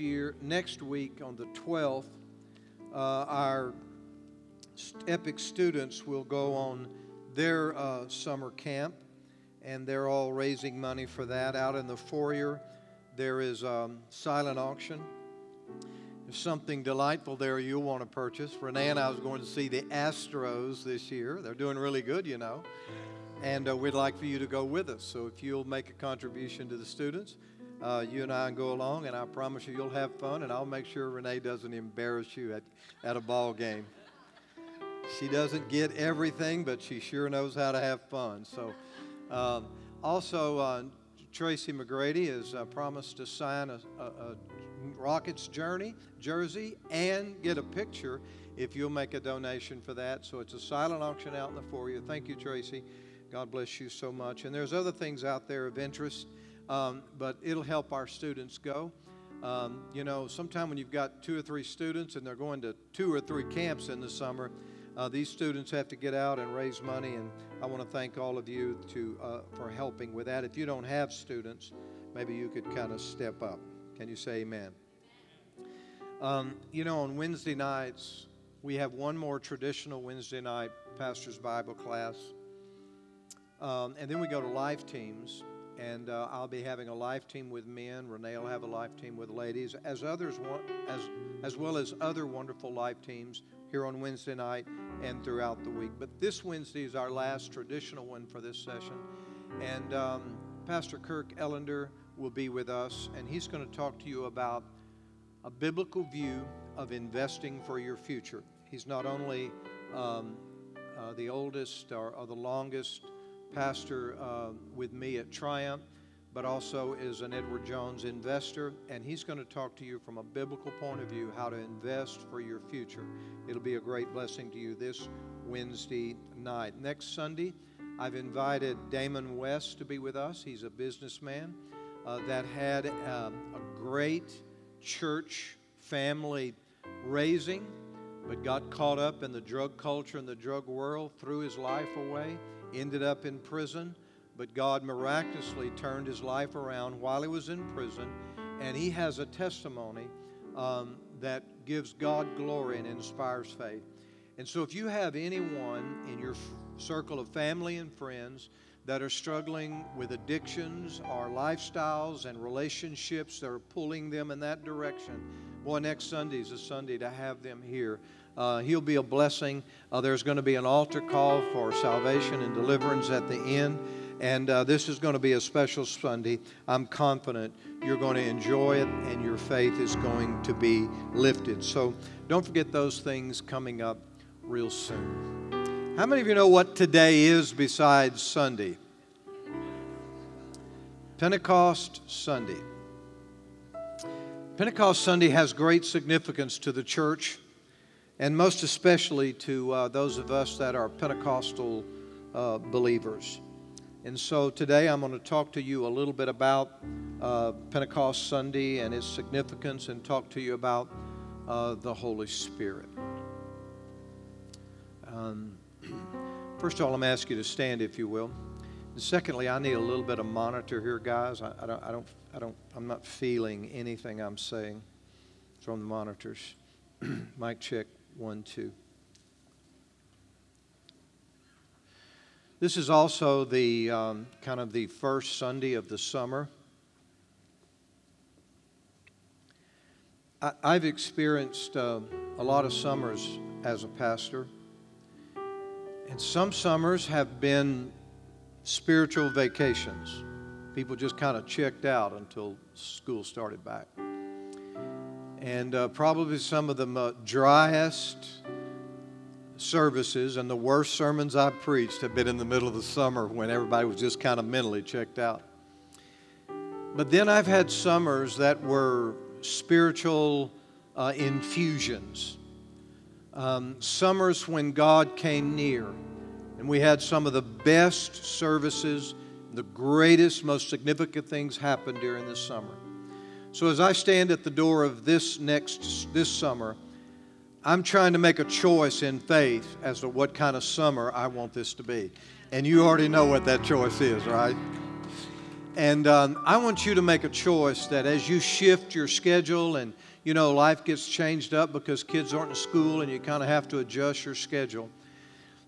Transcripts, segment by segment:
year, next week on the 12th, uh, our Epic students will go on their uh, summer camp, and they're all raising money for that. Out in the foyer, there is a um, silent auction. There's something delightful there you'll want to purchase. Renee and I was going to see the Astros this year. They're doing really good, you know. And uh, we'd like for you to go with us. So if you'll make a contribution to the students, uh, you and I go along, and I promise you, you'll have fun, and I'll make sure Renee doesn't embarrass you at, at a ball game. She doesn't get everything, but she sure knows how to have fun. So, um, also, uh, Tracy McGrady has uh, promised to sign a, a, a, Rockets journey jersey and get a picture if you'll make a donation for that. So it's a silent auction out in the foyer. Thank you, Tracy. God bless you so much. And there's other things out there of interest, um, but it'll help our students go. Um, you know, sometime when you've got two or three students and they're going to two or three camps in the summer, uh, these students have to get out and raise money, and I want to thank all of you to, uh, for helping with that. If you don't have students, maybe you could kind of step up. Can you say amen? Um, you know, on Wednesday nights, we have one more traditional Wednesday night pastor's Bible class. Um, and then we go to life teams, and uh, I'll be having a life team with men. Renee will have a life team with ladies, as others want, as as well as other wonderful life teams here on Wednesday night and throughout the week. But this Wednesday is our last traditional one for this session, and um, Pastor Kirk Ellender will be with us, and he's going to talk to you about a biblical view of investing for your future. He's not only um, uh, the oldest or, or the longest pastor uh, with me at Triumph, but also is an Edward Jones investor, and he's going to talk to you from a biblical point of view how to invest for your future. It'll be a great blessing to you this Wednesday night. Next Sunday, I've invited Damon West to be with us. He's a businessman uh, that had um, a great church family raising, but got caught up in the drug culture and the drug world, threw his life away ended up in prison, but God miraculously turned his life around while he was in prison, and he has a testimony um, that gives God glory and inspires faith. And so, if you have anyone in your f- circle of family and friends that are struggling with addictions or lifestyles and relationships that are pulling them in that direction, boy, next Sunday is a Sunday to have them here uh, he'll be a blessing. Uh, there's going to be an altar call for salvation and deliverance at the end. And uh, this is going to be a special Sunday. I'm confident you're going to enjoy it and your faith is going to be lifted. So don't forget those things coming up real soon. How many of you know what today is besides Sunday? Pentecost Sunday. Pentecost Sunday has great significance to the church and most especially to uh, those of us that are Pentecostal uh, believers. And so today I'm going to talk to you a little bit about uh, Pentecost Sunday and its significance and talk to you about uh, the Holy Spirit. Um, first of all, I'm going to ask you to stand if you will. And secondly, I need a little bit of monitor here, guys. I, I, don't, I don't, I don't, I'm not feeling anything I'm saying from the monitors. Mic check. 1 2. This is also the um, kind of the first Sunday of the summer. I, have experienced uh, a lot of summers as a pastor, and some summers have been spiritual vacations. People just kind of checked out until school started back and uh, probably some of the driest services and the worst sermons I've preached have been in the middle of the summer when everybody was just kind of mentally checked out. But then I've had summers that were spiritual uh, infusions, um, summers when God came near, and we had some of the best services, the greatest, most significant things happen during the summer. So as I stand at the door of this next this summer, I'm trying to make a choice in faith as to what kind of summer I want this to be. And you already know what that choice is, right? And um, I want you to make a choice that as you shift your schedule and you know life gets changed up because kids aren't in school and you kind of have to adjust your schedule,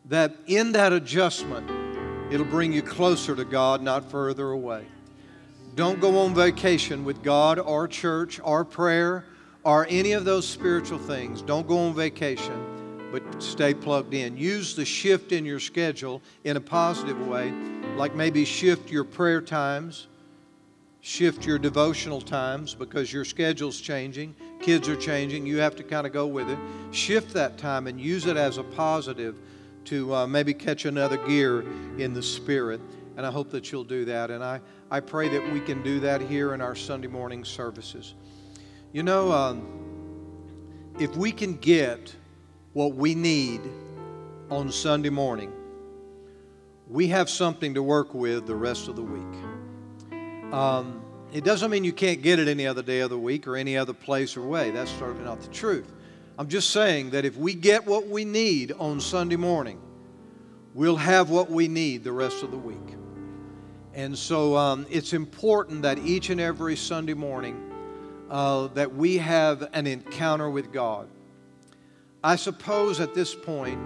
that in that adjustment, it'll bring you closer to God, not further away. Don't go on vacation with God or church or prayer or any of those spiritual things. Don't go on vacation, but stay plugged in. Use the shift in your schedule in a positive way, like maybe shift your prayer times, shift your devotional times because your schedule's changing, kids are changing, you have to kind of go with it. Shift that time and use it as a positive to uh, maybe catch another gear in the spirit. And I hope that you'll do that. And I, I pray that we can do that here in our Sunday morning services. You know, um, if we can get what we need on Sunday morning, we have something to work with the rest of the week. Um, it doesn't mean you can't get it any other day of the week or any other place or way. That's certainly not the truth. I'm just saying that if we get what we need on Sunday morning, we'll have what we need the rest of the week. And so um, it's important that each and every Sunday morning uh, that we have an encounter with God. I suppose at this point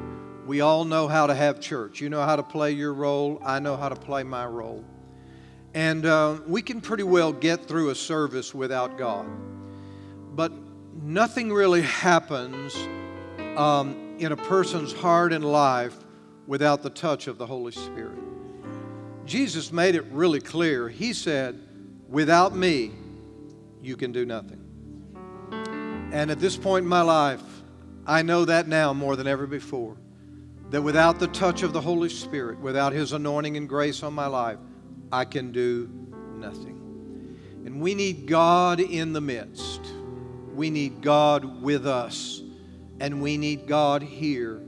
we all know how to have church. You know how to play your role. I know how to play my role. And uh, we can pretty well get through a service without God. But nothing really happens um, in a person's heart and life without the touch of the Holy Spirit. Jesus made it really clear. He said, Without me, you can do nothing. And at this point in my life, I know that now more than ever before. That without the touch of the Holy Spirit, without His anointing and grace on my life, I can do nothing. And we need God in the midst. We need God with us. And we need God here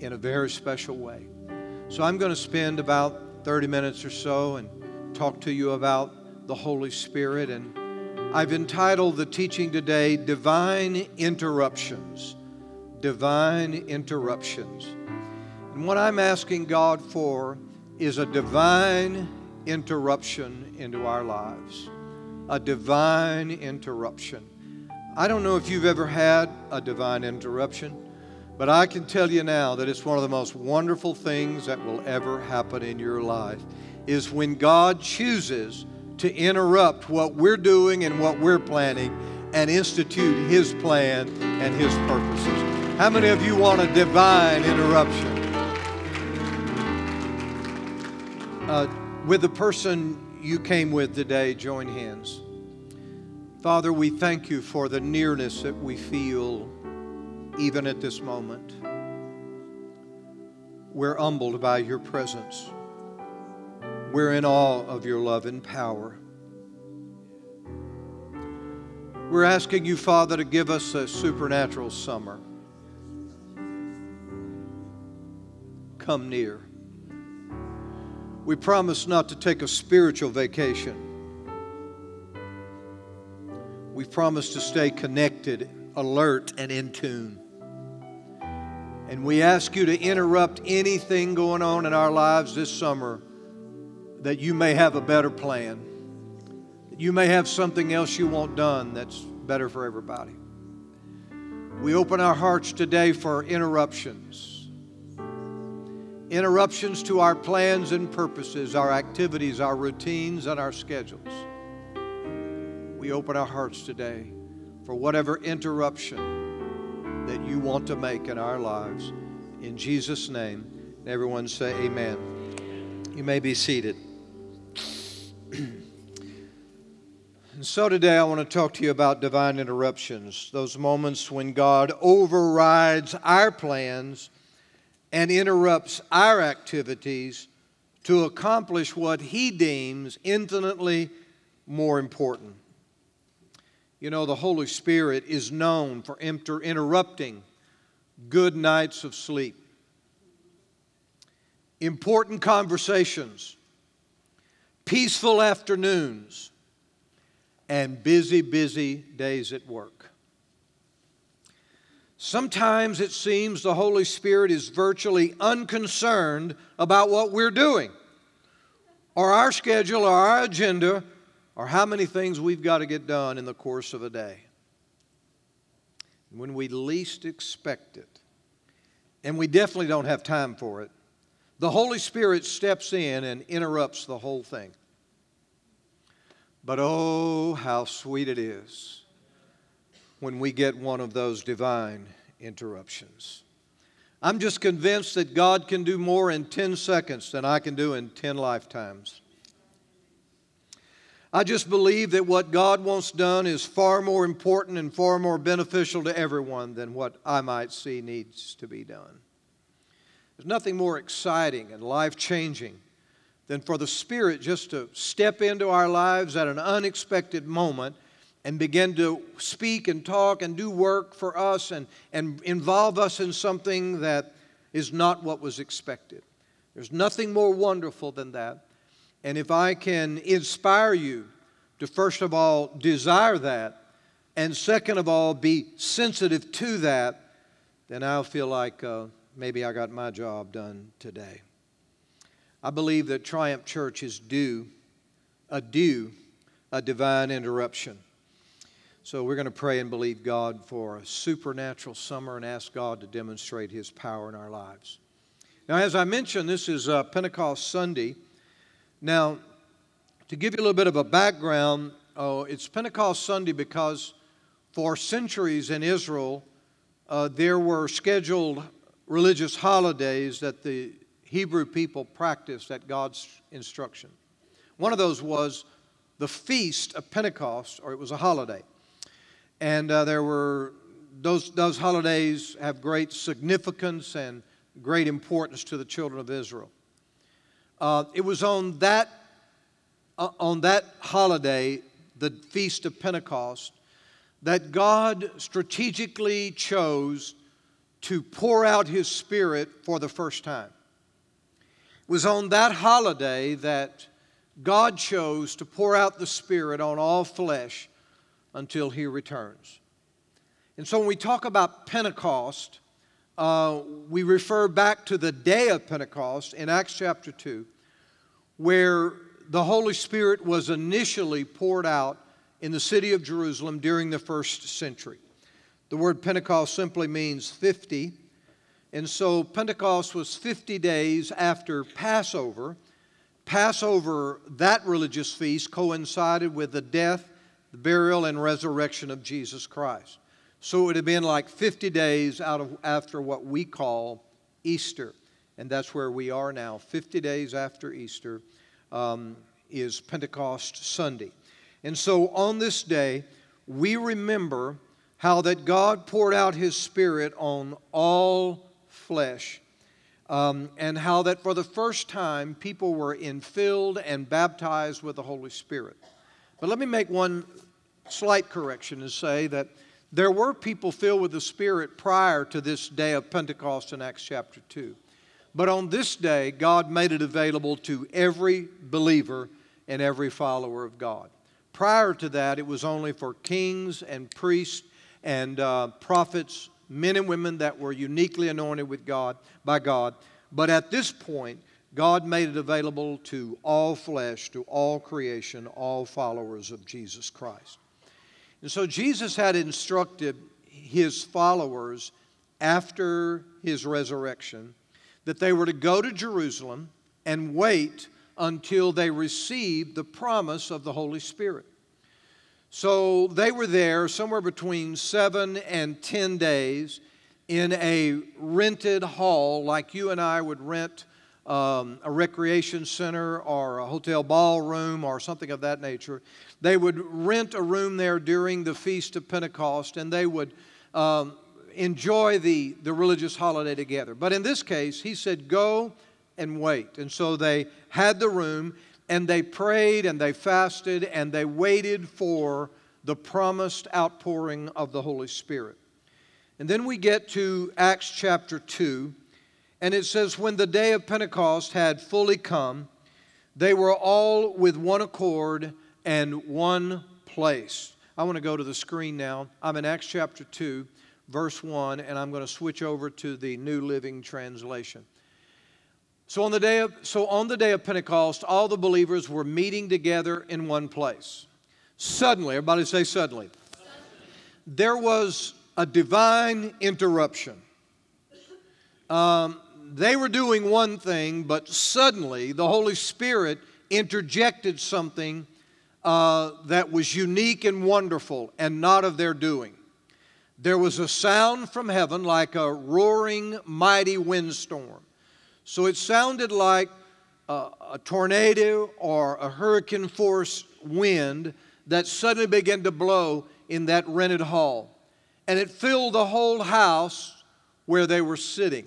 in a very special way. So I'm going to spend about 30 minutes or so and talk to you about the Holy Spirit. And I've entitled the teaching today, Divine Interruptions. Divine Interruptions. And what I'm asking God for is a divine interruption into our lives. A divine interruption. I don't know if you've ever had a divine interruption. But I can tell you now that it's one of the most wonderful things that will ever happen in your life is when God chooses to interrupt what we're doing and what we're planning and institute His plan and His purposes. How many of you want a divine interruption? Uh, with the person you came with today, join hands. Father, we thank you for the nearness that we feel even at this moment. We're humbled by your presence. We're in awe of your love and power. We're asking you, Father, to give us a supernatural summer. Come near. We promise not to take a spiritual vacation. We promise to stay connected, alert, and in tune. And we ask you to interrupt anything going on in our lives this summer that you may have a better plan. You may have something else you want done that's better for everybody. We open our hearts today for interruptions. Interruptions to our plans and purposes, our activities, our routines, and our schedules. We open our hearts today for whatever interruption that you want to make in our lives. In Jesus' name, everyone say amen. You may be seated. and so today I want to talk to you about divine interruptions, those moments when God overrides our plans and interrupts our activities to accomplish what he deems infinitely more important. You know, the Holy Spirit is known for inter- interrupting good nights of sleep, important conversations, peaceful afternoons, and busy, busy days at work. Sometimes it seems the Holy Spirit is virtually unconcerned about what we're doing. or our schedule or our agenda or how many things we've got to get done in the course of a day. When we least expect it, and we definitely don't have time for it, the Holy Spirit steps in and interrupts the whole thing. But oh, how sweet it is when we get one of those divine interruptions. I'm just convinced that God can do more in 10 seconds than I can do in 10 lifetimes. I just believe that what God wants done is far more important and far more beneficial to everyone than what I might see needs to be done. There's nothing more exciting and life changing than for the Spirit just to step into our lives at an unexpected moment and begin to speak and talk and do work for us and, and involve us in something that is not what was expected. There's nothing more wonderful than that. And if I can inspire you to, first of all, desire that, and second of all, be sensitive to that, then I'll feel like uh, maybe I got my job done today. I believe that Triumph Church is due, a due, a divine interruption. So we're going to pray and believe God for a supernatural summer and ask God to demonstrate His power in our lives. Now, as I mentioned, this is uh, Pentecost Sunday. Now, to give you a little bit of a background, oh, it's Pentecost Sunday because for centuries in Israel, uh, there were scheduled religious holidays that the Hebrew people practiced at God's instruction. One of those was the Feast of Pentecost, or it was a holiday. And uh, there were those, those holidays have great significance and great importance to the children of Israel. Uh, it was on that, uh, on that holiday, the Feast of Pentecost, that God strategically chose to pour out His Spirit for the first time. It was on that holiday that God chose to pour out the Spirit on all flesh until he returns. And so when we talk about Pentecost, uh, we refer back to the day of Pentecost in Acts chapter 2, where the Holy Spirit was initially poured out in the city of Jerusalem during the first century. The word Pentecost simply means 50. And so Pentecost was 50 days after Passover. Passover, that religious feast, coincided with the death the burial and resurrection of Jesus Christ. So it would have been like 50 days out of, after what we call Easter. And that's where we are now. 50 days after Easter um, is Pentecost Sunday. And so on this day, we remember how that God poured out His Spirit on all flesh. Um, and how that for the first time people were infilled and baptized with the Holy Spirit. But let me make one slight correction and say that there were people filled with the Spirit prior to this day of Pentecost in Acts chapter 2. But on this day, God made it available to every believer and every follower of God. Prior to that, it was only for kings and priests and uh, prophets, men and women that were uniquely anointed with God by God. But at this point, God made it available to all flesh, to all creation, all followers of Jesus Christ. And so Jesus had instructed his followers after his resurrection that they were to go to Jerusalem and wait until they received the promise of the Holy Spirit. So they were there somewhere between seven and ten days in a rented hall like you and I would rent um, a recreation center or a hotel ballroom or something of that nature. They would rent a room there during the Feast of Pentecost and they would um, enjoy the, the religious holiday together. But in this case, he said, Go and wait. And so they had the room and they prayed and they fasted and they waited for the promised outpouring of the Holy Spirit. And then we get to Acts chapter 2. And it says, When the day of Pentecost had fully come, they were all with one accord and one place. I want to go to the screen now. I'm in Acts chapter 2, verse 1, and I'm going to switch over to the New Living Translation. So on the day of, so on the day of Pentecost, all the believers were meeting together in one place. Suddenly, everybody say suddenly. suddenly. There was a divine interruption. Um, they were doing one thing, but suddenly the Holy Spirit interjected something uh, that was unique and wonderful and not of their doing. There was a sound from heaven like a roaring, mighty windstorm. So it sounded like a, a tornado or a hurricane force wind that suddenly began to blow in that rented hall. And it filled the whole house where they were sitting.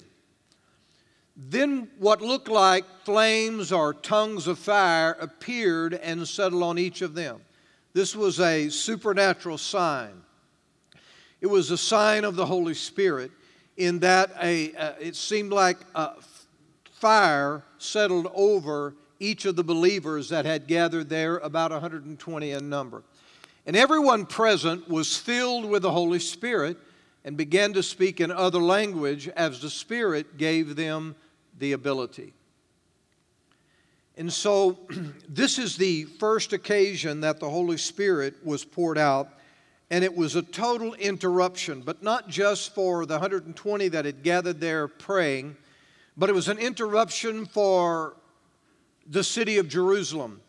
Then what looked like flames or tongues of fire appeared and settled on each of them. This was a supernatural sign. It was a sign of the Holy Spirit in that a, uh, it seemed like a fire settled over each of the believers that had gathered there, about 120 in number. And everyone present was filled with the Holy Spirit and began to speak in other language as the Spirit gave them the ability. And so, this is the first occasion that the Holy Spirit was poured out, and it was a total interruption, but not just for the 120 that had gathered there praying but it was an interruption for the city of Jerusalem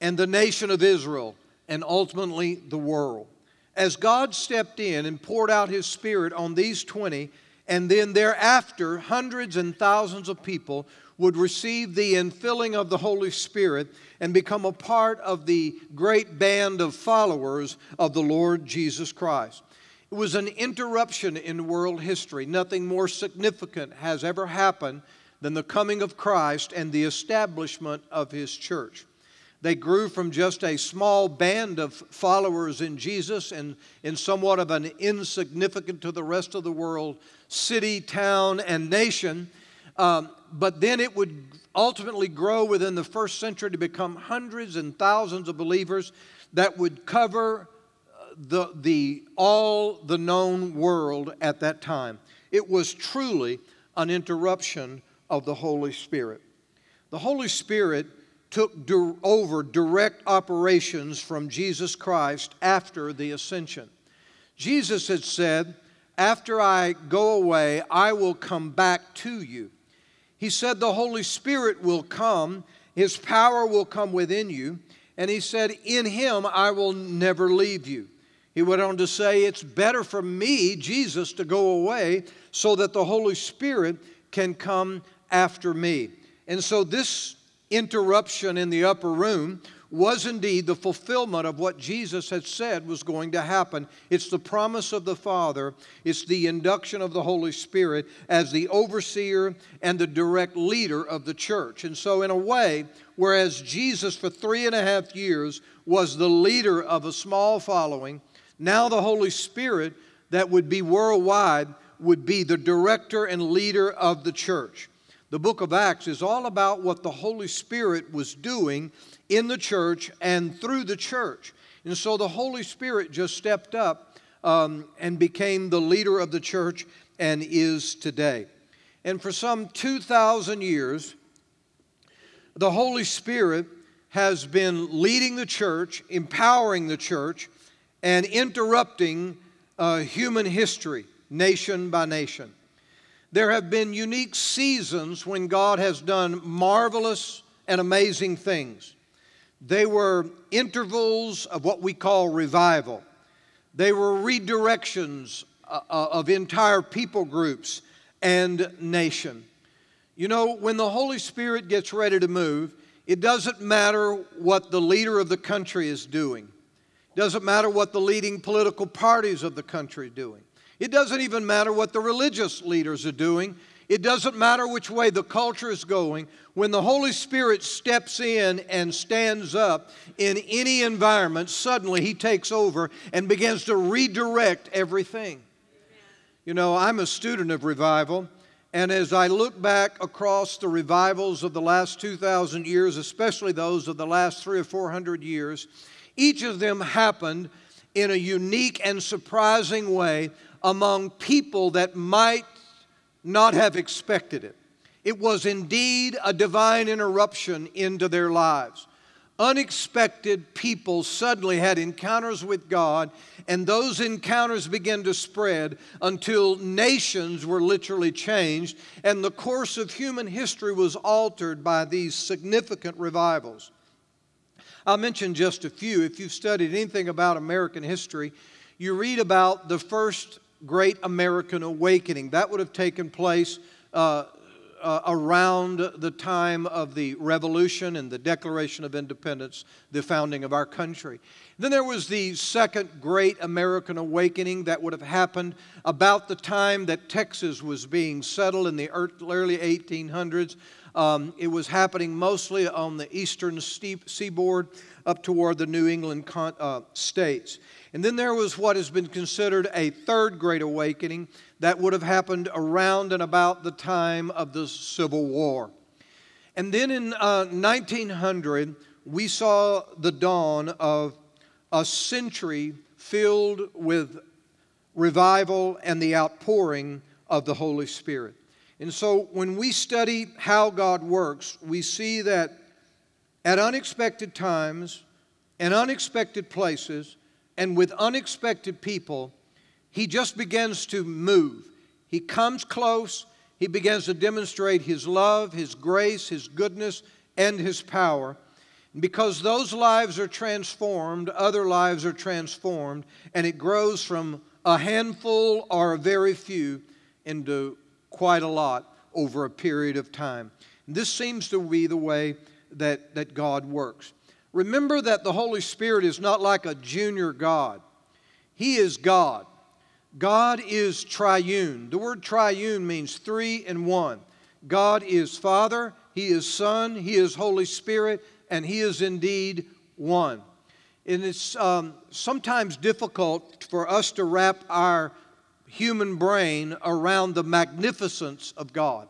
and the nation of Israel and ultimately the world. As God stepped in and poured out His Spirit on these 20, and then thereafter, hundreds and thousands of people would receive the infilling of the Holy Spirit and become a part of the great band of followers of the Lord Jesus Christ. It was an interruption in world history. Nothing more significant has ever happened than the coming of Christ and the establishment of his church. They grew from just a small band of followers in Jesus and in somewhat of an insignificant to the rest of the world city, town, and nation. Um, but then it would ultimately grow within the first century to become hundreds and thousands of believers that would cover the, the, all the known world at that time. It was truly an interruption of the Holy Spirit. The Holy Spirit took di- over direct operations from Jesus Christ after the ascension. Jesus had said, After I go away, I will come back to you. He said, The Holy Spirit will come, His power will come within you. And He said, In Him I will never leave you. He went on to say, It's better for me, Jesus, to go away so that the Holy Spirit can come after me. And so this interruption in the upper room was indeed the fulfillment of what Jesus had said was going to happen. It's the promise of the Father, it's the induction of the Holy Spirit as the overseer and the direct leader of the church. And so, in a way, whereas Jesus for three and a half years was the leader of a small following, now, the Holy Spirit, that would be worldwide, would be the director and leader of the church. The book of Acts is all about what the Holy Spirit was doing in the church and through the church. And so the Holy Spirit just stepped up um, and became the leader of the church and is today. And for some 2,000 years, the Holy Spirit has been leading the church, empowering the church, and interrupting uh, human history, nation by nation. There have been unique seasons when God has done marvelous and amazing things. They were intervals of what we call revival. They were redirections uh, uh, of entire people groups and nation. You know, when the Holy Spirit gets ready to move, it doesn't matter what the leader of the country is doing. It Doesn't matter what the leading political parties of the country are doing. It doesn't even matter what the religious leaders are doing. It doesn't matter which way the culture is going. When the Holy Spirit steps in and stands up in any environment, suddenly He takes over and begins to redirect everything. You know, I'm a student of revival, and as I look back across the revivals of the last 2,000 years, especially those of the last three or 400 years, each of them happened in a unique and surprising way among people that might not have expected it. It was indeed a divine interruption into their lives. Unexpected people suddenly had encounters with God, and those encounters began to spread until nations were literally changed, and the course of human history was altered by these significant revivals. I'll mention just a few. If you've studied anything about American history, you read about the first great American awakening. That would have taken place uh, uh, around the time of the Revolution and the Declaration of Independence, the founding of our country. Then there was the second great American awakening that would have happened about the time that Texas was being settled in the early 1800s. Um, it was happening mostly on the eastern seaboard up toward the New England con- uh, states. And then there was what has been considered a third great awakening that would have happened around and about the time of the Civil War. And then in uh, 1900, we saw the dawn of a century filled with revival and the outpouring of the Holy Spirit. And so when we study how God works, we see that at unexpected times and unexpected places, and with unexpected people, he just begins to move. He comes close, he begins to demonstrate his love, his grace, his goodness, and his power. Because those lives are transformed, other lives are transformed, and it grows from a handful or a very few into quite a lot over a period of time. This seems to be the way that, that God works. Remember that the Holy Spirit is not like a junior God, He is God. God is triune. The word triune means three in one. God is Father, He is Son, He is Holy Spirit, and He is indeed one. And it's um, sometimes difficult for us to wrap our human brain around the magnificence of God.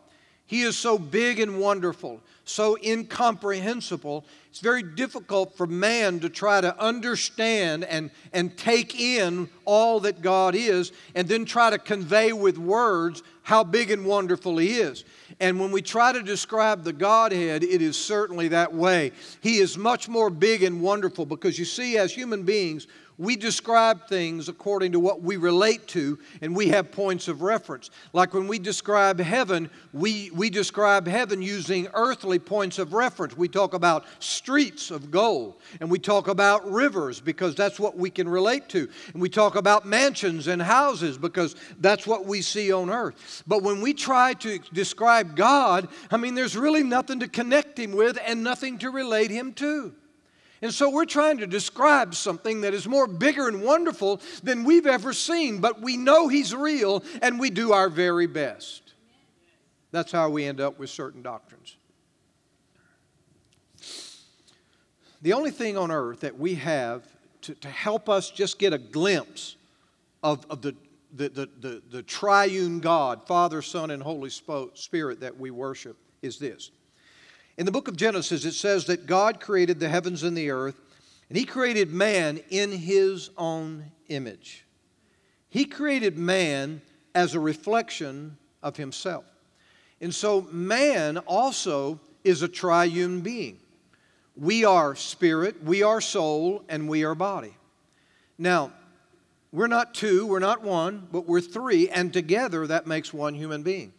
He is so big and wonderful, so incomprehensible. It's very difficult for man to try to understand and, and take in all that God is and then try to convey with words how big and wonderful He is. And when we try to describe the Godhead, it is certainly that way. He is much more big and wonderful because you see, as human beings, we describe things according to what we relate to, and we have points of reference. Like when we describe heaven, we, we describe heaven using earthly points of reference. We talk about streets of gold, and we talk about rivers because that's what we can relate to. And we talk about mansions and houses because that's what we see on earth. But when we try to describe God, I mean, there's really nothing to connect Him with and nothing to relate Him to. And so we're trying to describe something that is more bigger and wonderful than we've ever seen, but we know He's real and we do our very best. That's how we end up with certain doctrines. The only thing on earth that we have to, to help us just get a glimpse of, of the, the, the, the, the triune God, Father, Son, and Holy Spirit that we worship is this in the book of Genesis, it says that God created the heavens and the earth, and He created man in His own image. He created man as a reflection of Himself. And so, man also is a triune being. We are spirit, we are soul, and we are body. Now, we're not two, we're not one, but we're three, and together that makes one human being.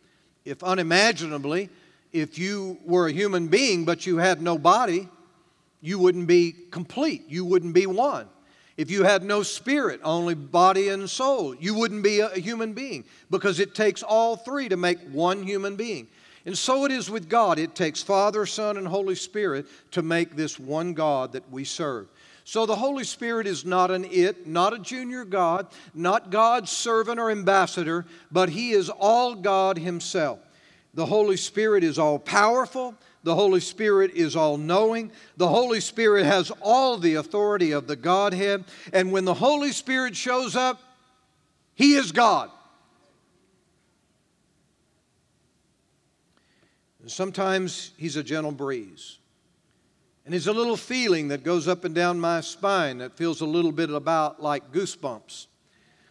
If unimaginably, if you were a human being but you had no body, you wouldn't be complete. You wouldn't be one. If you had no spirit, only body and soul, you wouldn't be a human being because it takes all three to make one human being. And so it is with God. It takes Father, Son, and Holy Spirit to make this one God that we serve. So the Holy Spirit is not an it, not a junior God, not God's servant or ambassador, but He is all God Himself. The Holy Spirit is all powerful. The Holy Spirit is all knowing. The Holy Spirit has all the authority of the Godhead. And when the Holy Spirit shows up, He is God. And sometimes He's a gentle breeze. And He's a little feeling that goes up and down my spine that feels a little bit about like goosebumps.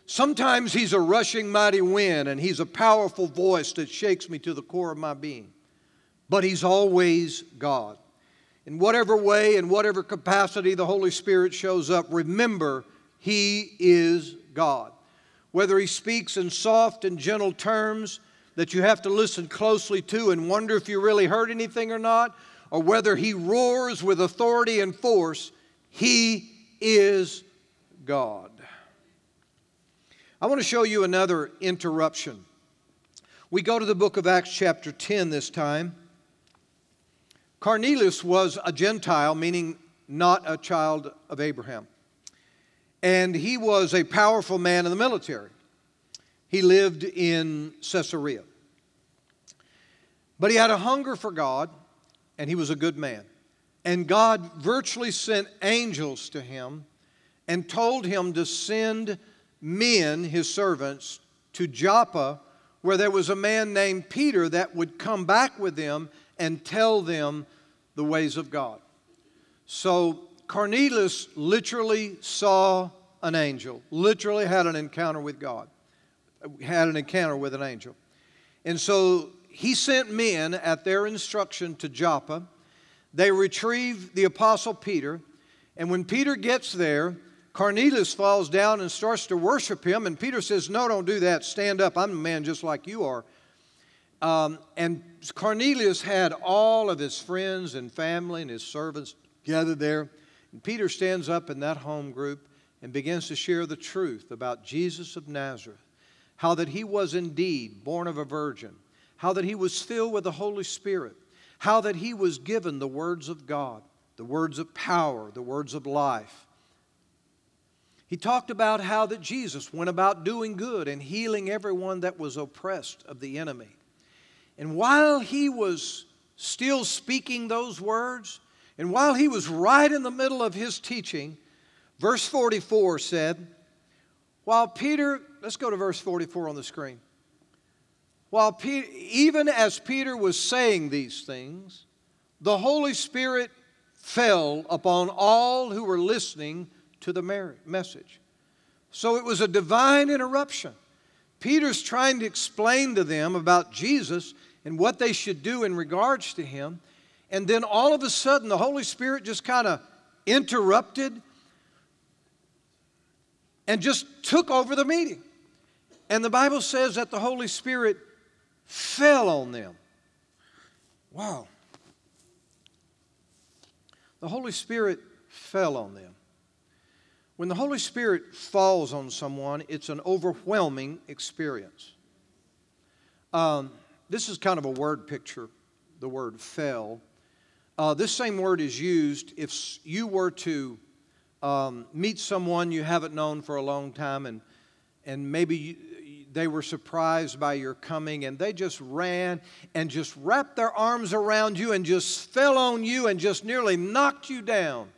Sometimes he's a rushing mighty wind and he's a powerful voice that shakes me to the core of my being. but He's always God. In whatever way, in whatever capacity the Holy Spirit shows up, remember He is God. Whether He speaks in soft and gentle terms that you have to listen closely to and wonder if you really heard anything or not, or whether He roars with authority and force, He is God. I want to show you another interruption. We go to the book of Acts, chapter 10, this time. Cornelius was a Gentile, meaning not a child of Abraham. And he was a powerful man in the military. He lived in Caesarea. But he had a hunger for God, and he was a good man. And God virtually sent angels to him and told him to send men, his servants, to Joppa, where there was a man named Peter that would come back with them and tell them the ways of God. So Cornelius literally saw an angel, literally had an encounter with God, had an encounter with an angel. And so he sent men at their instruction to Joppa. They retrieve the apostle Peter, and when Peter gets there, Cornelius falls down and starts to worship him, and Peter says, No, don't do that. Stand up. I'm a man just like you are. Um, and Cornelius had all of his friends and family and his servants gathered there. And Peter stands up in that home group and begins to share the truth about Jesus of Nazareth, how that he was indeed born of a virgin, how that he was filled with the Holy Spirit, how that he was given the words of God, the words of power, the words of life. He talked about how that Jesus went about doing good and healing everyone that was oppressed of the enemy. And while he was still speaking those words, and while he was right in the middle of his teaching, verse 44 said, while Peter, let's go to verse 44 on the screen. While Peter, even as Peter was saying these things, the Holy Spirit fell upon all who were listening to the message. So it was a divine interruption. Peter's trying to explain to them about Jesus and what they should do in regards to him. And then all of a sudden, the Holy Spirit just kind of interrupted and just took over the meeting. And the Bible says that the Holy Spirit fell on them. Wow. The Holy Spirit fell on them. When the Holy Spirit falls on someone, it's an overwhelming experience. Um, this is kind of a word picture, the word fell. Uh, this same word is used if you were to um, meet someone you haven't known for a long time and, and maybe you, they were surprised by your coming and they just ran and just wrapped their arms around you and just fell on you and just nearly knocked you down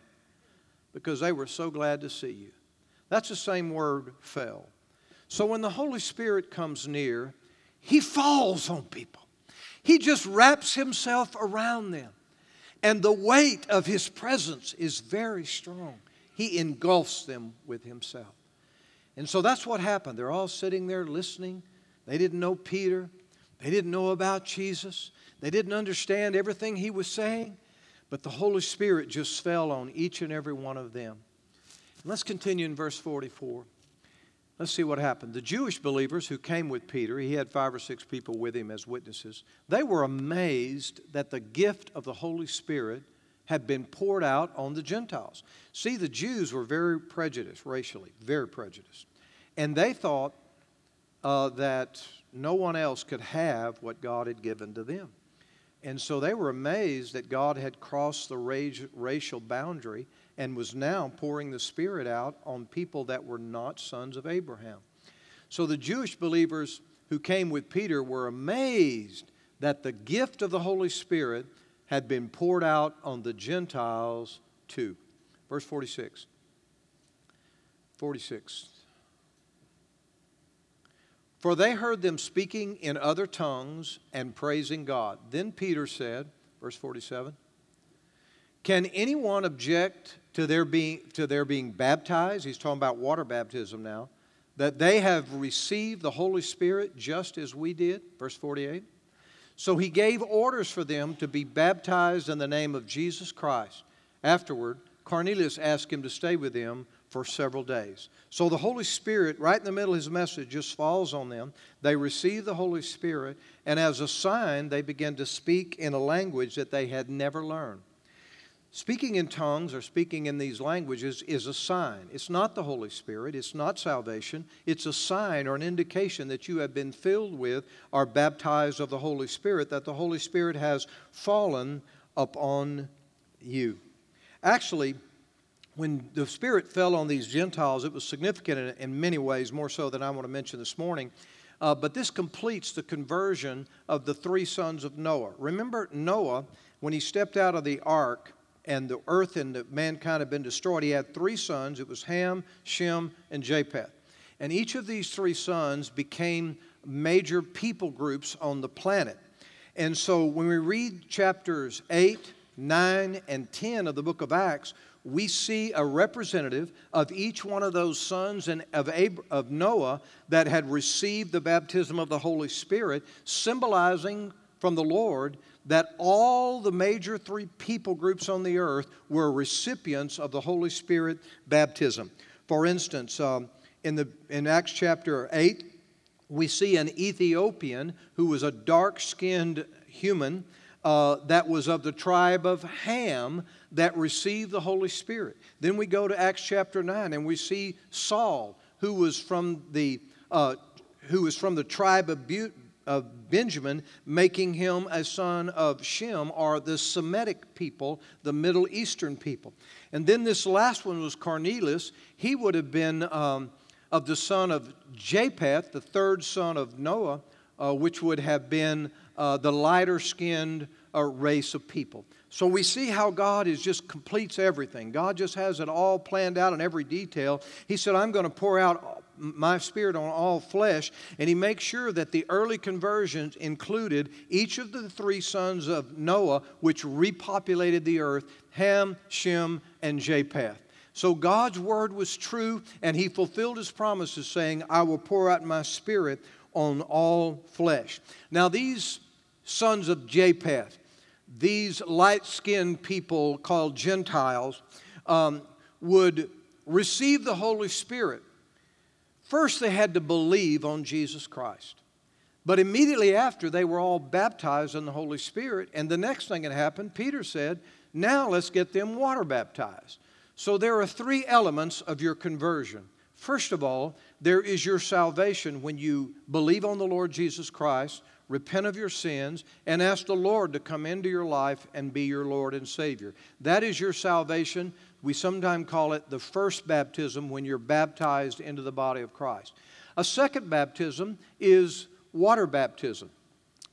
because they were so glad to see you. That's the same word, fell. So when the Holy Spirit comes near, he falls on people. He just wraps himself around them. And the weight of his presence is very strong. He engulfs them with himself. And so that's what happened. They're all sitting there listening. They didn't know Peter, they didn't know about Jesus, they didn't understand everything he was saying. But the Holy Spirit just fell on each and every one of them. Let's continue in verse 44. Let's see what happened. The Jewish believers who came with Peter, he had five or six people with him as witnesses, they were amazed that the gift of the Holy Spirit had been poured out on the Gentiles. See, the Jews were very prejudiced racially, very prejudiced. And they thought uh, that no one else could have what God had given to them. And so they were amazed that God had crossed the racial boundary and was now pouring the Spirit out on people that were not sons of Abraham. So the Jewish believers who came with Peter were amazed that the gift of the Holy Spirit had been poured out on the Gentiles too. Verse 46. 46. For they heard them speaking in other tongues and praising God. Then Peter said, verse 47, Can anyone object to their being, to their being baptized? He's talking about water baptism now. That they have received the Holy Spirit just as we did. Verse 48. So he gave orders for them to be baptized in the name of Jesus Christ. Afterward, Cornelius asked him to stay with them for several days. So the Holy Spirit, right in the middle of his message, just falls on them. They receive the Holy Spirit, and as a sign, they begin to speak in a language that they had never learned. Speaking in tongues or speaking in these languages is a sign. It's not the Holy Spirit, it's not salvation. It's a sign or an indication that you have been filled with or baptized of the Holy Spirit, that the Holy Spirit has fallen upon you. Actually, when the Spirit fell on these Gentiles, it was significant in, many ways, more so than I want to mention this morning. Uh, but this completes the conversion of the three sons of Noah. Remember, Noah, when he stepped out of the ark and the earth and the mankind had been destroyed, he had three sons. It was Ham, Shem, and Japheth. And each of these three sons became major people groups on the planet. And so when we read chapters 8, 9, and 10 of the book of Acts, we see a representative of each one of those sons and of, Ab- of Noah that had received the baptism of the Holy Spirit, symbolizing from the Lord that all the major three people groups on the earth were recipients of the Holy Spirit baptism. For instance, um, in, the, in Acts chapter 8, we see an Ethiopian who was a dark skinned human uh, that was of the tribe of Ham that received the Holy Spirit. Then we go to Acts chapter 9 and we see Saul, who was from the, uh, who was from the tribe of, of Benjamin, making him a son of Shem, or the Semitic people, the Middle Eastern people. And then this last one was Cornelius. He would have been um, of the son of Japheth, the third son of Noah, uh, which would have been uh, the lighter skinned uh, race of people. So we see how God is just completes everything. God just has it all planned out in every detail. He said, I'm going to pour out my spirit on all flesh. And he makes sure that the early conversions included each of the three sons of Noah, which repopulated the earth Ham, Shem, and Japheth. So God's word was true, and he fulfilled his promises, saying, I will pour out my spirit on all flesh. Now, these sons of Japheth, these light skinned people called Gentiles, um, would receive the Holy Spirit. First, they had to believe on Jesus Christ. But immediately after, they were all baptized in the Holy Spirit. And the next thing that happened, Peter said, Now let's get them water baptized. So there are three elements of your conversion. First of all, there is your salvation when you believe on the Lord Jesus Christ, repent of your sins, and ask the Lord to come into your life and be your Lord and Savior. That is your salvation. We sometimes call it the first baptism when you're baptized into the body of Christ. A second baptism is water baptism.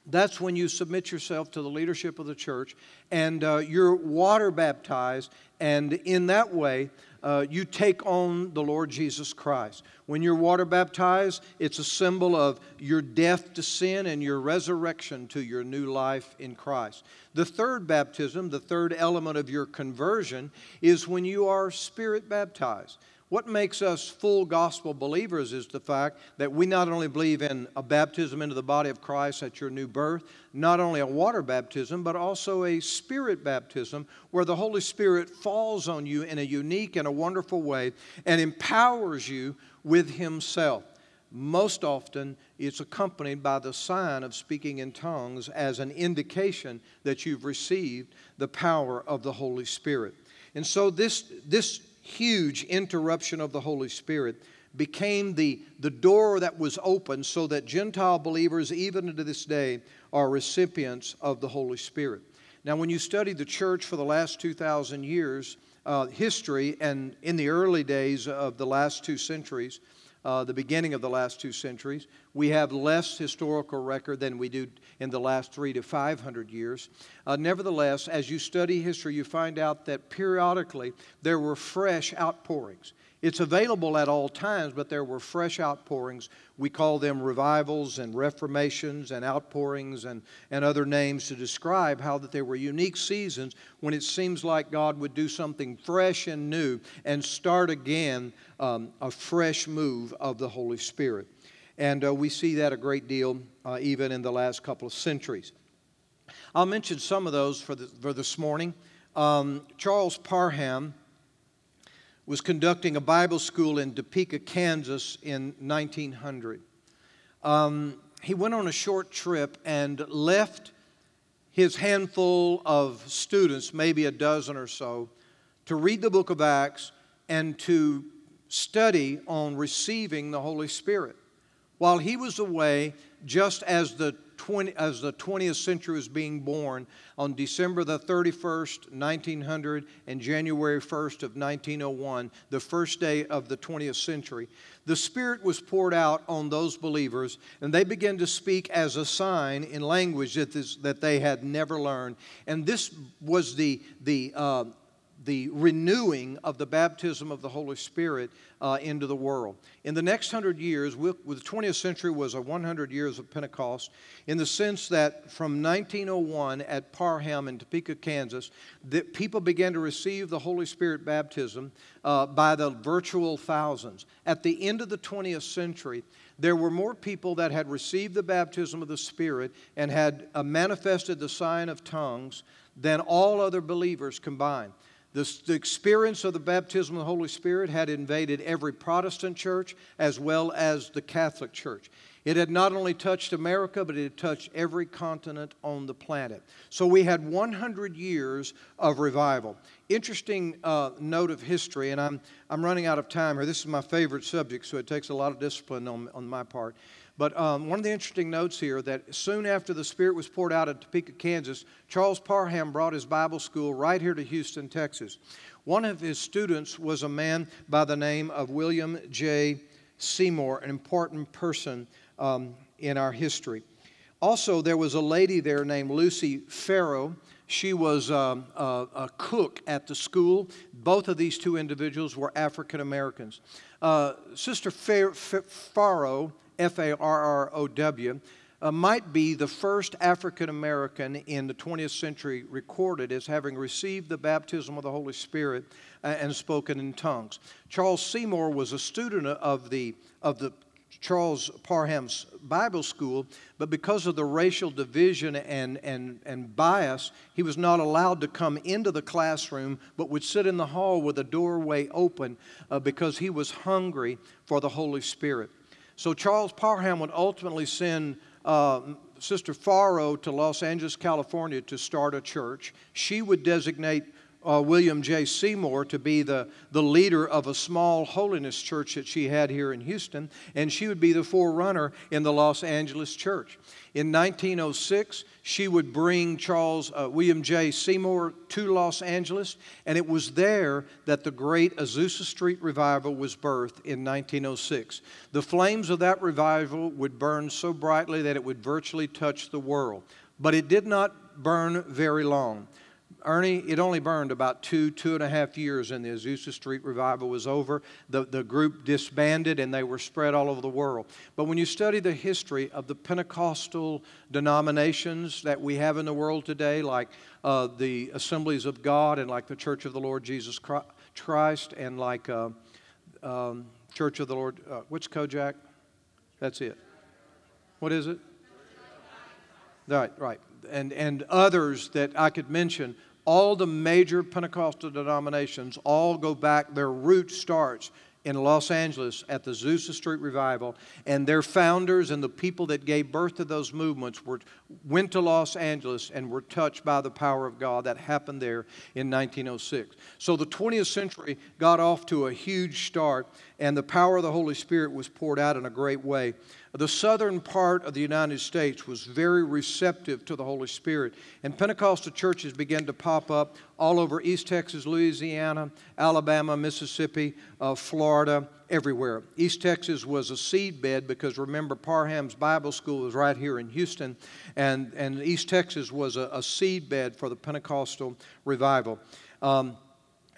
That's when you submit yourself to the leadership of the church and uh, you're water baptized, and in that way, uh, you take on the Lord Jesus Christ. When you're water baptized, it's a symbol of your death to sin and your resurrection to your new life in Christ. The third baptism, the third element of your conversion, is when you are spirit baptized. What makes us full gospel believers is the fact that we not only believe in a baptism into the body of Christ at your new birth, not only a water baptism, but also a spirit baptism where the Holy Spirit falls on you in a unique and a wonderful way and empowers you with Himself. Most often, it's accompanied by the sign of speaking in tongues as an indication that you've received the power of the Holy Spirit. And so, this, this huge interruption of the Holy Spirit became the, the door that was open so that Gentile believers, even to this day, are recipients of the Holy Spirit. Now, when you study the church for the last 2,000 years, uh, history, and in the early days of the last two centuries, uh, the beginning of the last two centuries. We have less historical record than we do in the last three to 500 years. Uh, nevertheless, as you study history, you find out that periodically there were fresh outpourings. It's available at all times, but there were fresh outpourings. We call them revivals and reformations and outpourings and, and other names to describe how that there were unique seasons when it seems like God would do something fresh and new and start again um, a fresh move of the Holy Spirit. And uh, we see that a great deal uh, even in the last couple of centuries. I'll mention some of those for, the, for this morning. Um, Charles Parham was conducting a Bible school in Topeka, Kansas in 1900. Um, he went on a short trip and left his handful of students, maybe a dozen or so, to read the book of Acts and to study on receiving the Holy Spirit. While he was away, just as the 20, as the 20th century was being born on December the 31st, 1900, and January 1st of 1901, the first day of the 20th century, the Spirit was poured out on those believers, and they began to speak as a sign in language that, this, that they had never learned. And this was the, the uh, the renewing of the baptism of the Holy Spirit uh, into the world. In the next hundred years, with, the 20th century was a 100 years of Pentecost, in the sense that from 1901 at Parham in Topeka, Kansas, that people began to receive the Holy Spirit baptism uh, by the virtual thousands. At the end of the 20th century, there were more people that had received the baptism of the Spirit and had uh, manifested the sign of tongues than all other believers combined. The, the, experience of the baptism of the Holy Spirit had invaded every Protestant church as well as the Catholic Church. It had not only touched America, but it had touched every continent on the planet. So we had 100 years of revival. Interesting uh, note of history, and I'm, I'm running out of time here. This is my favorite subject, so it takes a lot of discipline on, on my part. But um, one of the interesting notes here that soon after the Spirit was poured out at Topeka, Kansas, Charles Parham brought his Bible school right here to Houston, Texas. One of his students was a man by the name of William J. Seymour, an important person um, in our history. Also, there was a lady there named Lucy Farrow. She was um, a, a, cook at the school. Both of these two individuals were African Americans. Uh, Sister Farrow F A R R O W, uh, might be the first African American in the 20th century recorded as having received the baptism of the Holy Spirit uh, and spoken in tongues. Charles Seymour was a student of the, of the Charles Parham's Bible School, but because of the racial division and, and, and bias, he was not allowed to come into the classroom, but would sit in the hall with the doorway open uh, because he was hungry for the Holy Spirit. So Charles Parham would ultimately send uh, Sister Farrow to Los Angeles, California to start a church. She would designate uh, William J. Seymour to be the, the leader of a small holiness church that she had here in Houston, and she would be the forerunner in the Los Angeles church. In 1906, she would bring Charles uh, William J. Seymour to Los Angeles, and it was there that the great Azusa Street revival was birthed in 1906. The flames of that revival would burn so brightly that it would virtually touch the world, but it did not burn very long. Ernie, it only burned about two, two and a half years, and the Azusa Street revival was over. The, the group disbanded and they were spread all over the world. But when you study the history of the Pentecostal denominations that we have in the world today, like uh, the Assemblies of God and like the Church of the Lord Jesus Christ and like uh, um, Church of the Lord, uh, which Kojak? That's it. What is it? Right, right. And, and others that I could mention all the major Pentecostal denominations all go back, their root starts in Los Angeles at the Azusa Street Revival, and their founders and the people that gave birth to those movements were, went to Los Angeles and were touched by the power of God. That happened there in 1906. So the 20th century got off to a huge start, and the power of the Holy Spirit was poured out in a great way. The southern part of the United States was very receptive to the Holy Spirit, and Pentecostal churches began to pop up all over East Texas, Louisiana, Alabama, Mississippi, uh, Florida, everywhere. East Texas was a seed bed because remember, Parham's Bible School was right here in Houston, and, and East Texas was a, a seed bed for the Pentecostal revival. Um,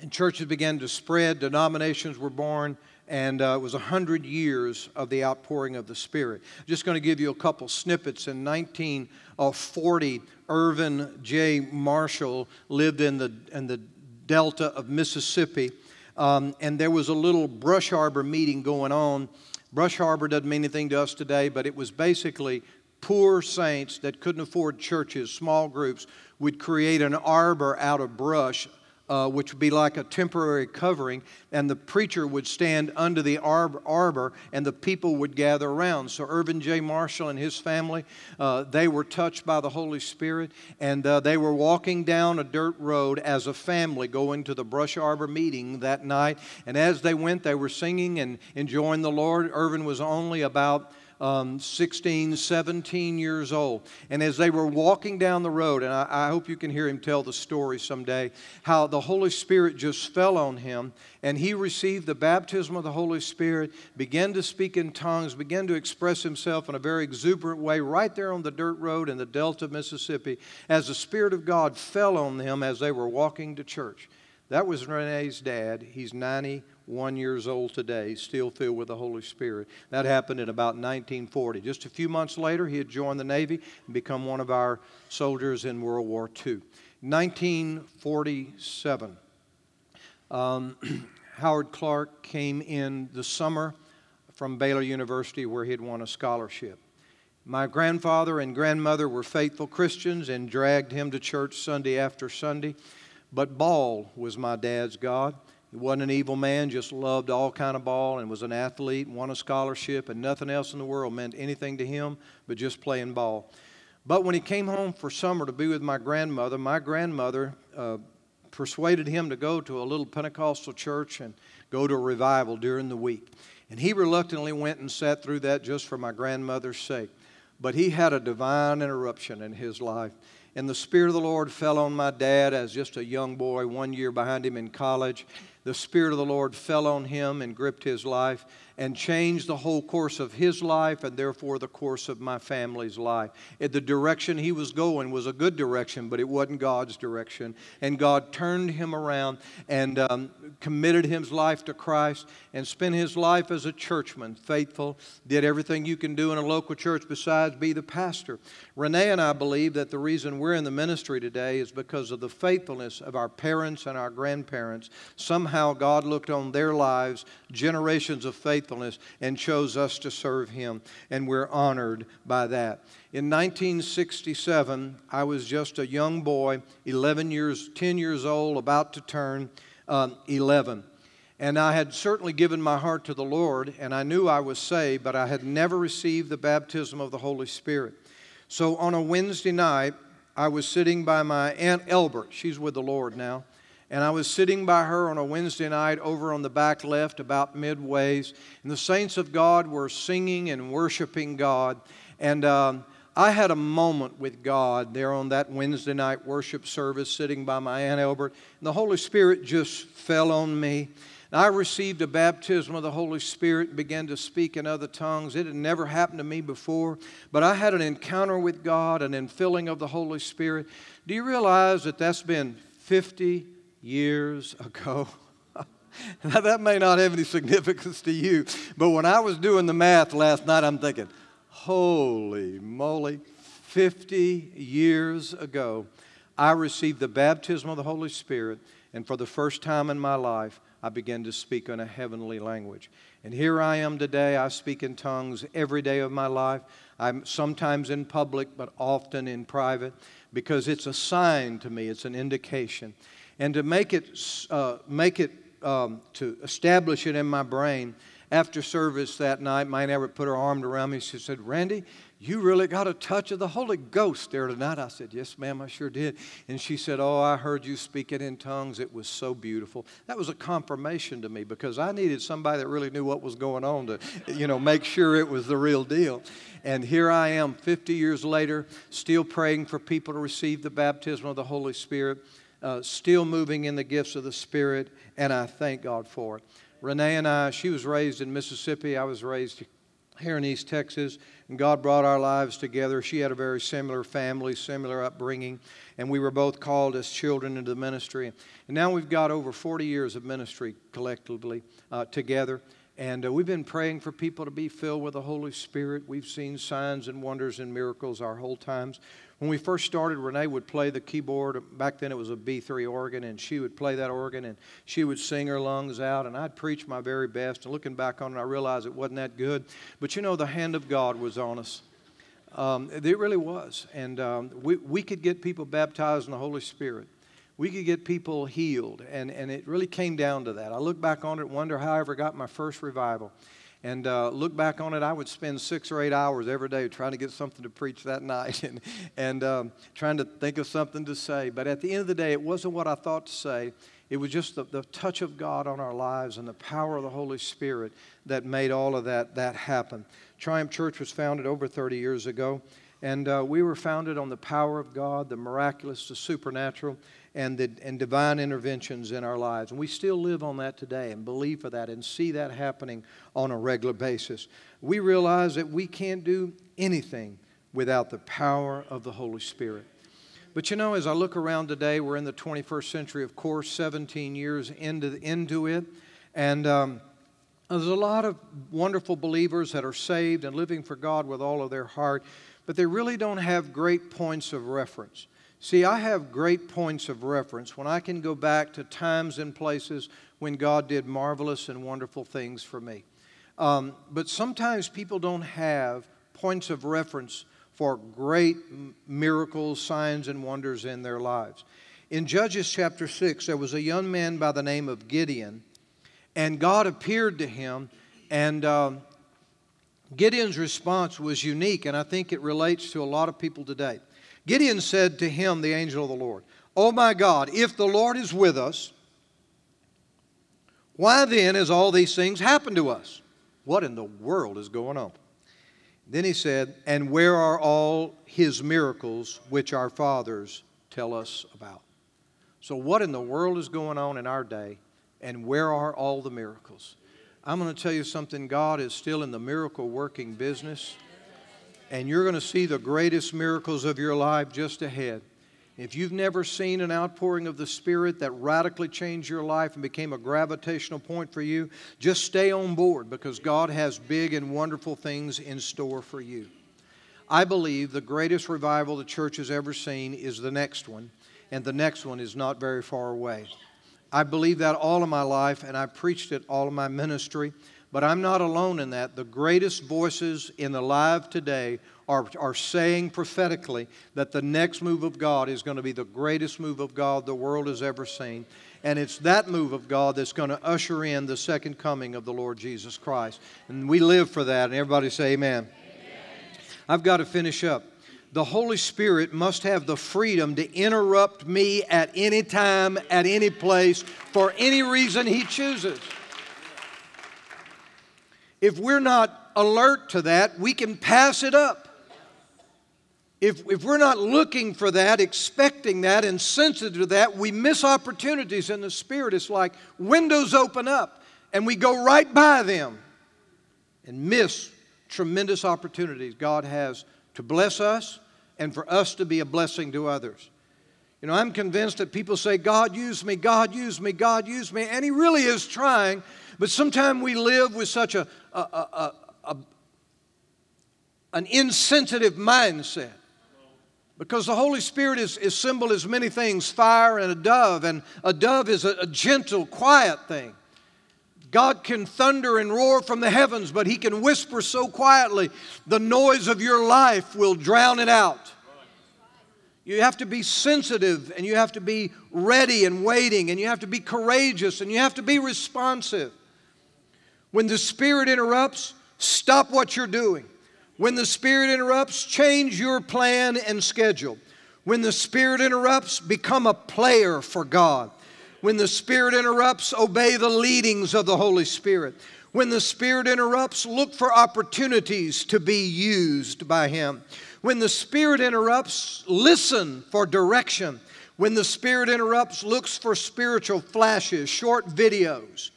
and churches began to spread, denominations were born, and uh, it was 100 years of the outpouring of the Spirit. Just going to give you a couple snippets. In 1940, Irvin J. Marshall lived in the, in the delta of Mississippi, um, and there was a little brush Harbor meeting going on. Brush Harbor doesn't mean anything to us today, but it was basically poor saints that couldn't afford churches, small groups, would create an arbor out of brush uh, which would be like a temporary covering, and the preacher would stand under the arbor, arbor and the people would gather around. So, Irvin J. Marshall and his family, uh, they were touched by the Holy Spirit, and uh, they were walking down a dirt road as a family going to the Brush Arbor meeting that night. And as they went, they were singing and enjoying the Lord. Irvin was only about um, 16, 17 years old. And as they were walking down the road, and I, I hope you can hear him tell the story someday, how the Holy Spirit just fell on him and he received the baptism of the Holy Spirit, began to speak in tongues, began to express himself in a very exuberant way right there on the dirt road in the Delta Mississippi as the Spirit of God fell on them as they were walking to church. That was Renee's dad. He's 90 one years old today, still filled with the Holy Spirit. That happened in about 1940. Just a few months later, he had joined the Navy and become one of our soldiers in World War II. 1947, um, Howard Clark came in the summer from Baylor University where he had won a scholarship. My grandfather and grandmother were faithful Christians and dragged him to church Sunday after Sunday, but ball was my dad's God. He wasn't an evil man, just loved all kind of ball and was an athlete, won a scholarship, and nothing else in the world meant anything to him but just playing ball. But when he came home for summer to be with my grandmother, my grandmother uh, persuaded him to go to a little Pentecostal church and go to a revival during the week. And he reluctantly went and sat through that just for my grandmother's sake. But he had a divine interruption in his life. And the Spirit of the Lord fell on my dad as just a young boy, one year behind him in college the Spirit of the Lord fell on him and gripped his life and changed the whole course of his life and therefore the course of my family's life. The direction he was going was a good direction, but it wasn't God's direction. And God turned him around and um, committed his life to Christ and spent his life as a churchman, faithful, did everything you can do in a local church besides be the pastor. Renee and I believe that the reason we're in the ministry today is because of the faithfulness of our parents and our grandparents. Somehow God looked on their lives, generations of faithfulness and chose us to serve Him, and we're honored by that. In 1967, I was just a young boy, 11 years, 10 years old, about to turn um, 11. And I had certainly given my heart to the Lord, and I knew I was saved, but I had never received the baptism of the Holy Spirit. So on a Wednesday night, I was sitting by my Aunt Elbert. She's with the Lord now. And I was sitting by her on a Wednesday night over on the back left, about midways, and the saints of God were singing and worshiping God. And um, I had a moment with God there on that Wednesday night worship service, sitting by my Aunt Elbert. and the Holy Spirit just fell on me. I received a baptism of the Holy Spirit began to speak in other tongues. It had never happened to me before, but I had an encounter with God, and an infilling of the Holy Spirit. Do you realize that that's been 50 years ago. now, that may not have any significance to you, but when I was doing the math last night, I'm thinking, holy moly, 50 years ago, I received the baptism of the Holy Spirit, and for the first time in my life, I began to speak in a heavenly language. And here I am today. I speak in tongues every day of my life. I'm sometimes in public, but often in private, because it's a sign to me, it's an indication and to make it, uh, make it um, to establish it in my brain. After service that night, my neighbor put her arm around me. She said, Randy, you really got a touch of the Holy Ghost there tonight. I said, Yes, ma'am, I sure did. And she said, Oh, I heard you speaking in tongues. It was so beautiful. That was a confirmation to me because I needed somebody that really knew what was going on to, you know, make sure it was the real deal. And here I am, 50 years later, still praying for people to receive the baptism of the Holy Spirit uh, still moving in the gifts of the Spirit, and I thank God for it. Renee and I, she was raised in Mississippi. I was raised here in East Texas, and God brought our lives together. She had a very similar family, similar upbringing, and we were both called as children into the ministry. And now we've got over 40 years of ministry collectively uh, together. And uh, we've been praying for people to be filled with the Holy Spirit. We've seen signs and wonders and miracles our whole times. When we first started, Renee would play the keyboard. Back then it was a B3 organ, and she would play that organ and she would sing her lungs out, and I'd preach my very best. And looking back on it, I realized it wasn't that good. But you know, the hand of God was on us. Um, it really was. And um, we, we could get people baptized in the Holy Spirit. We could get people healed. And, and it really came down to that. I look back on it, wonder how I ever got my first revival. And uh, look back on it, I would spend six or eight hours every day trying to get something to preach that night and, and um, trying to think of something to say. But at the end of the day, it wasn't what I thought to say. It was just the, the touch of God on our lives and the power of the Holy Spirit that made all of that, that happen. Triumph Church was founded over 30 years ago, and uh, we were founded on the power of God, the miraculous, the supernatural, and, the, and divine interventions in our lives. And we still live on that today and believe for that and see that happening on a regular basis. We realize that we can't do anything without the power of the Holy Spirit. But you know, as I look around today, we're in the 21st century, of course, 17 years into, into it. And um, there's a lot of wonderful believers that are saved and living for God with all of their heart, but they really don't have great points of reference. See, I have great points of reference when I can go back to times and places when God did marvelous and wonderful things for me. Um, but sometimes people don't have points of reference for great miracles, signs, and wonders in their lives. In Judges chapter 6, there was a young man by the name of Gideon, and God appeared to him, and um, Gideon's response was unique, and I think it relates to a lot of people today. Gideon said to him, the angel of the Lord, Oh my God, if the Lord is with us, why then has all these things happened to us? What in the world is going on? Then he said, And where are all his miracles which our fathers tell us about? So, what in the world is going on in our day, and where are all the miracles? I'm going to tell you something God is still in the miracle working business and you're going to see the greatest miracles of your life just ahead. If you've never seen an outpouring of the Spirit that radically changed your life and became a gravitational point for you, just stay on board because God has big and wonderful things in store for you. I believe the greatest revival the church has ever seen is the next one, and the next one is not very far away. I believe that all of my life, and I preached it all of my ministry. But I'm not alone in that. The greatest voices in the live today are, are saying prophetically that the next move of God is going to be the greatest move of God the world has ever seen. And it's that move of God that's going to usher in the second coming of the Lord Jesus Christ. And we live for that. And everybody say, Amen. amen. I've got to finish up. The Holy Spirit must have the freedom to interrupt me at any time, at any place, for any reason He chooses if we're not alert to that, we can pass it up. If, if we're not looking for that, expecting that, and sensitive to that, we miss opportunities in the Spirit. It's like windows open up and we go right by them and miss tremendous opportunities God has to bless us and for us to be a blessing to others. You know, I'm convinced that people say, God use me, God use me, God use me, and He really is trying, but sometimes we live with such a, a, a, a, an insensitive mindset. Because the Holy Spirit is, is symbol as many things fire and a dove, and a dove is a, a gentle, quiet thing. God can thunder and roar from the heavens, but He can whisper so quietly, the noise of your life will drown it out. You have to be sensitive and you have to be ready and waiting and you have to be courageous and you have to be responsive. When the Spirit interrupts, stop what you're doing. When the Spirit interrupts, change your plan and schedule. When the Spirit interrupts, become a player for God. When the Spirit interrupts, obey the leadings of the Holy Spirit. When the Spirit interrupts, look for opportunities to be used by Him. When the Spirit interrupts, listen for direction. When the Spirit interrupts, looks for spiritual flashes, short videos.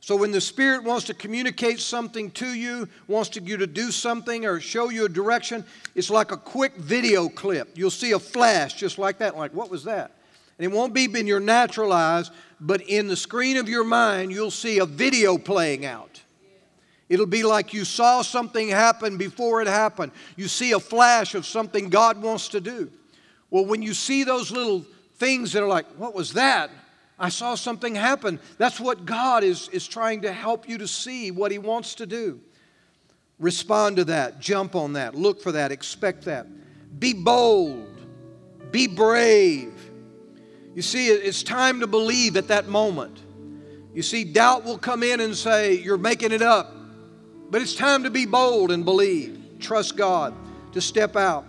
So when the Spirit wants to communicate something to you, wants to, you to do something or show you a direction, it's like a quick video clip. You'll see a flash just like that, like, what was that? And it won't be in your natural eyes, but in the screen of your mind, you'll see a video playing out. It'll be like you saw something happen before it happened. You see a flash of something God wants to do. Well, when you see those little things that are like, what was that? I saw something happen. That's what God is, is trying to help you to see what He wants to do. Respond to that. Jump on that. Look for that. Expect that. Be bold. Be brave. You see, it's time to believe at that moment. You see, doubt will come in and say, You're making it up. But it's time to be bold and believe. Trust God to step out.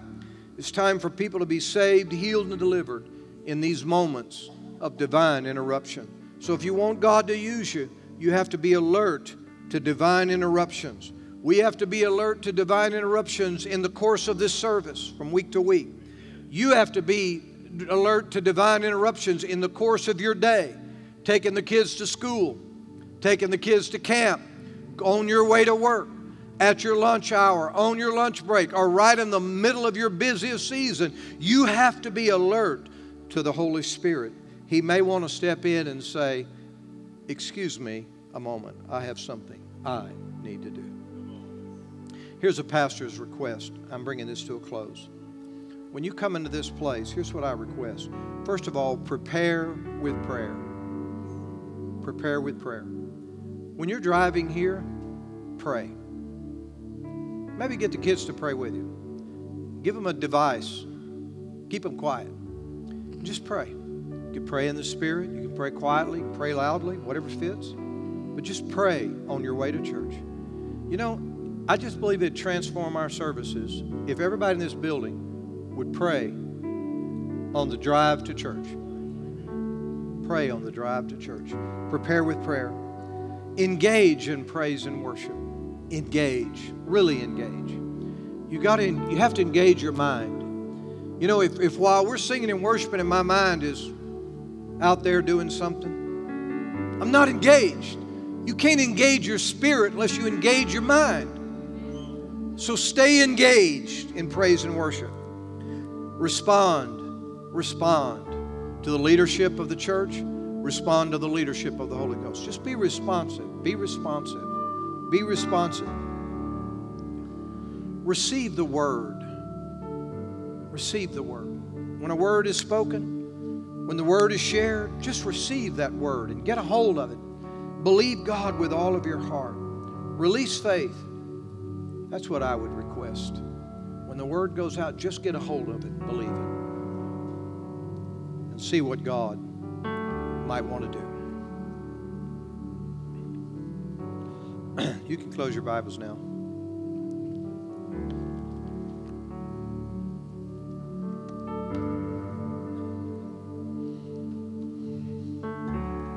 It's time for people to be saved, healed, and delivered in these moments of divine interruption. So if you want God to use you, you have to be alert to divine interruptions. We have to be alert to divine interruptions in the course of this service from week to week. You have to be alert to divine interruptions in the course of your day, taking the kids to school, taking the kids to camp, on your way to work, at your lunch hour, on your lunch break, or right in the middle of your busiest season. You have to be alert to the Holy Spirit. He may want to step in and say, Excuse me a moment, I have something I need to do. Here's a pastor's request. I'm bringing this to a close. When you come into this place, here's what I request. First of all, prepare with prayer. Prepare with prayer. When you're driving here, pray. Maybe get the kids to pray with you. Give them a device. Keep them quiet. Just pray. You can pray in the Spirit. You can pray quietly, pray loudly, whatever fits. But just pray on your way to church. You know, I just believe it'd transform our services if everybody in this building would pray on the drive to church. Pray on the drive to church. Prepare with prayer. Engage in praise and worship. Engage. Really engage. You got to you have to engage your mind. You know, if, if while we're singing and worshiping and my mind is out there doing something, I'm not engaged. You can't engage your spirit unless you engage your mind. So stay engaged in praise and worship. Respond, respond to the leadership of the church, respond to the leadership of the Holy Ghost. Just be responsive, be responsive, be responsive. Receive the word. Receive the word. When a word is spoken, when the word is shared, just receive that word and get a hold of it. Believe God with all of your heart. Release faith. That's what I would request When the word goes out, just get a hold of it, believe it, and see what God might want to do. you can close your Bibles now.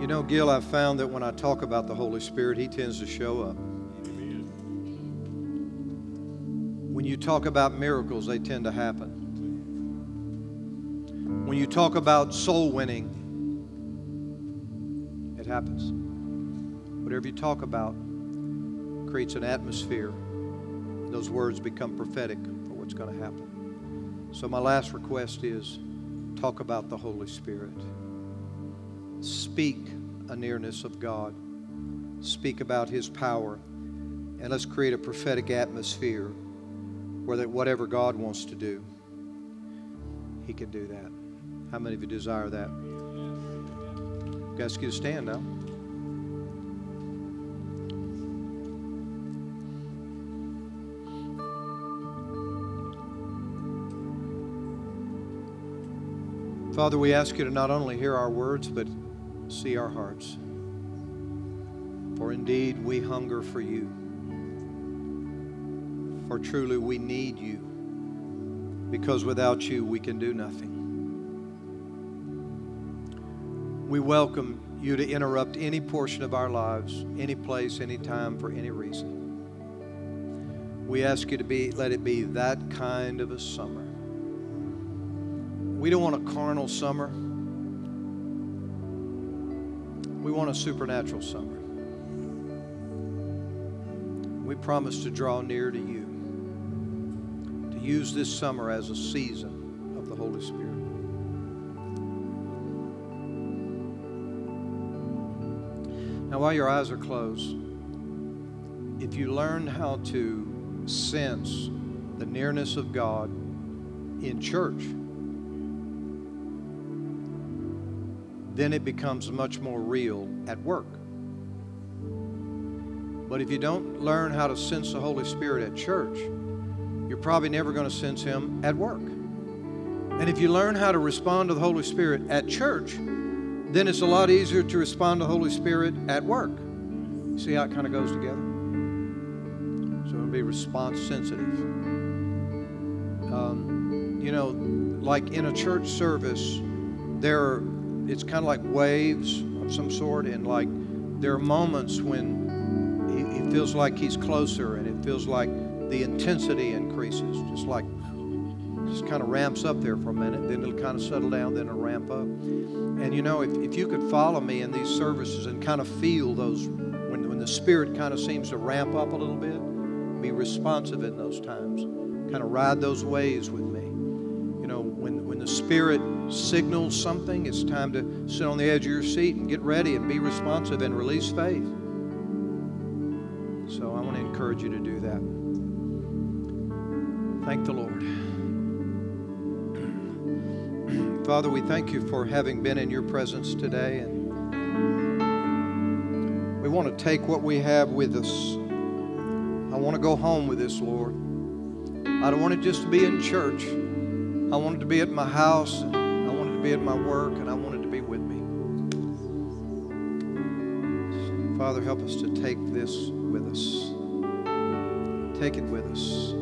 You know, Gil, I've found that when I talk about the Holy Spirit, He tends to show up. When you talk about miracles, they tend to happen. When you talk about soul winning, it happens. Whatever you talk about creates an atmosphere. Those words become prophetic for what's going to happen. So, my last request is talk about the Holy Spirit. Speak a nearness of God. Speak about His power. And let's create a prophetic atmosphere where that whatever God wants to do, He can do that. How many of you desire that? You guys get a stand now. Father, we ask you to not only hear our words, but see our hearts. For indeed, we hunger for you. For truly we need you because without you we can do nothing. We welcome you to interrupt any portion of our lives, any place, any time, for any reason. We ask you to be, let it be that kind of a summer. We don't want a carnal summer. We want a supernatural summer. We promise to draw near to you to use this summer as a season of the Holy Spirit. While your eyes are closed, if you learn how to sense the nearness of God in church, then it becomes much more real at work. But if you don't learn how to sense the Holy Spirit at church, you're probably never going to sense Him at work. And if you learn how to respond to the Holy Spirit at church, then it's a lot easier to respond to Holy Spirit at work. See how it kind of goes together? So it'll be response sensitive. Um, you know, like in a church service, there are, it's kind of like waves of some sort, and like there are moments when he, he feels like he's closer, and it feels like the intensity increases, just like just kind of ramps up there for a minute, then it'll kind of settle down, then it'll ramp up. And you know, if, if you could follow me in these services and kind of feel those, when, when the Spirit kind of seems to ramp up a little bit, be responsive in those times. Kind of ride those waves with me. You know, when, when the Spirit signals something, it's time to sit on the edge of your seat and get ready and be responsive and release faith. So I want to encourage you to do that. Thank the Lord. Father, we thank you for having been in your presence today. And we want to take what we have with us. I want to go home with this, Lord. I don't want it just to be in church. I want it to be at my house. I want it to be at my work, and I want it to be with me. Father, help us to take this with us. Take it with us.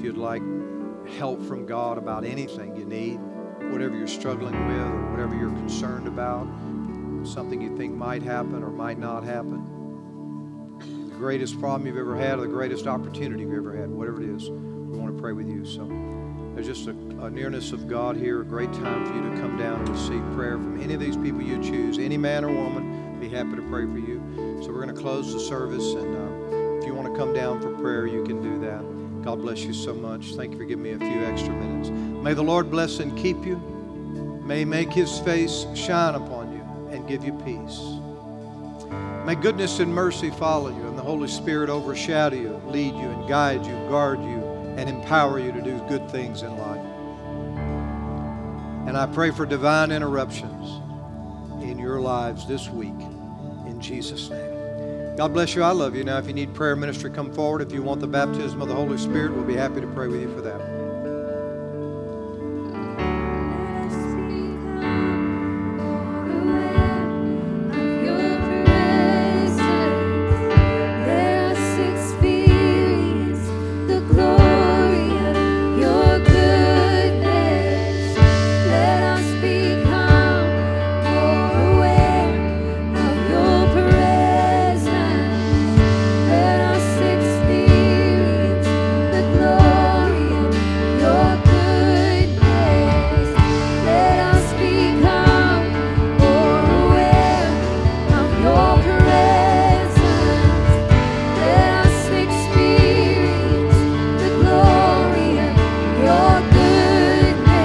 if you'd like help from God about anything you need, whatever you're struggling with, or whatever you're concerned about, something you think might happen or might not happen, the greatest problem you've ever had or the greatest opportunity you've ever had, whatever it is, we want to pray with you. So there's just a, a nearness of God here, a great time for you to come down and receive prayer from any of these people you choose, any man or woman. Be happy to pray for you. So we're going to close the service, and uh, if you want to come down for prayer, you can do that. God bless you so much. Thank you for giving me a few extra minutes. May the Lord bless and keep you. May make His face shine upon you and give you peace. May goodness and mercy follow you, and the Holy Spirit overshadow you, lead you, and guide you, guard you, and empower you to do good things in life. And I pray for divine interruptions in your lives this week. In Jesus' name. God bless you. I love you. Now, if you need prayer ministry, come forward. If you want the baptism of the Holy Spirit, we'll be happy to pray with you for that.